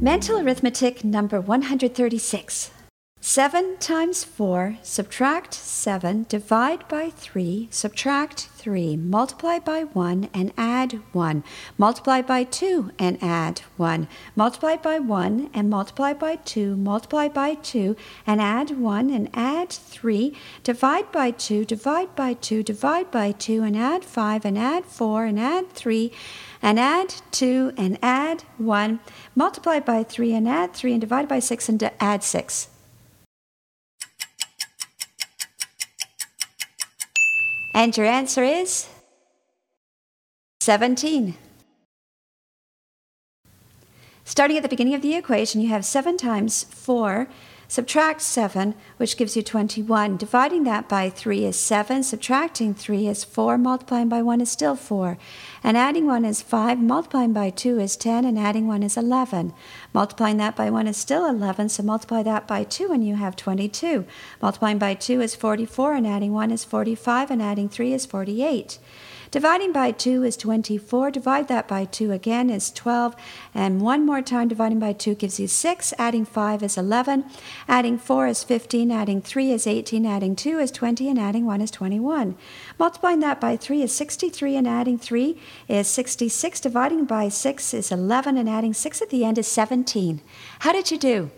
Mental arithmetic number 136. 7 times 4, subtract 7, divide by 3, subtract 3, multiply by 1 and add 1, multiply by 2 and add 1, multiply by 1 and multiply by 2, multiply by 2 and add 1 and add 3, divide by 2, divide by 2, divide by 2 and add 5 and add 4 and add 3 and add 2 and add 1, multiply by 3 and add 3 and divide by 6 and add 6. And your answer is 17. Starting at the beginning of the equation, you have 7 times 4 Subtract 7, which gives you 21. Dividing that by 3 is 7. Subtracting 3 is 4. Multiplying by 1 is still 4. And adding 1 is 5. Multiplying by 2 is 10. And adding 1 is 11. Multiplying that by 1 is still 11. So multiply that by 2 and you have 22. Multiplying by 2 is 44. And adding 1 is 45. And adding 3 is 48. Dividing by 2 is 24. Divide that by 2 again is 12. And one more time, dividing by 2 gives you 6. Adding 5 is 11. Adding 4 is 15. Adding 3 is 18. Adding 2 is 20. And adding 1 is 21. Multiplying that by 3 is 63. And adding 3 is 66. Dividing by 6 is 11. And adding 6 at the end is 17. How did you do?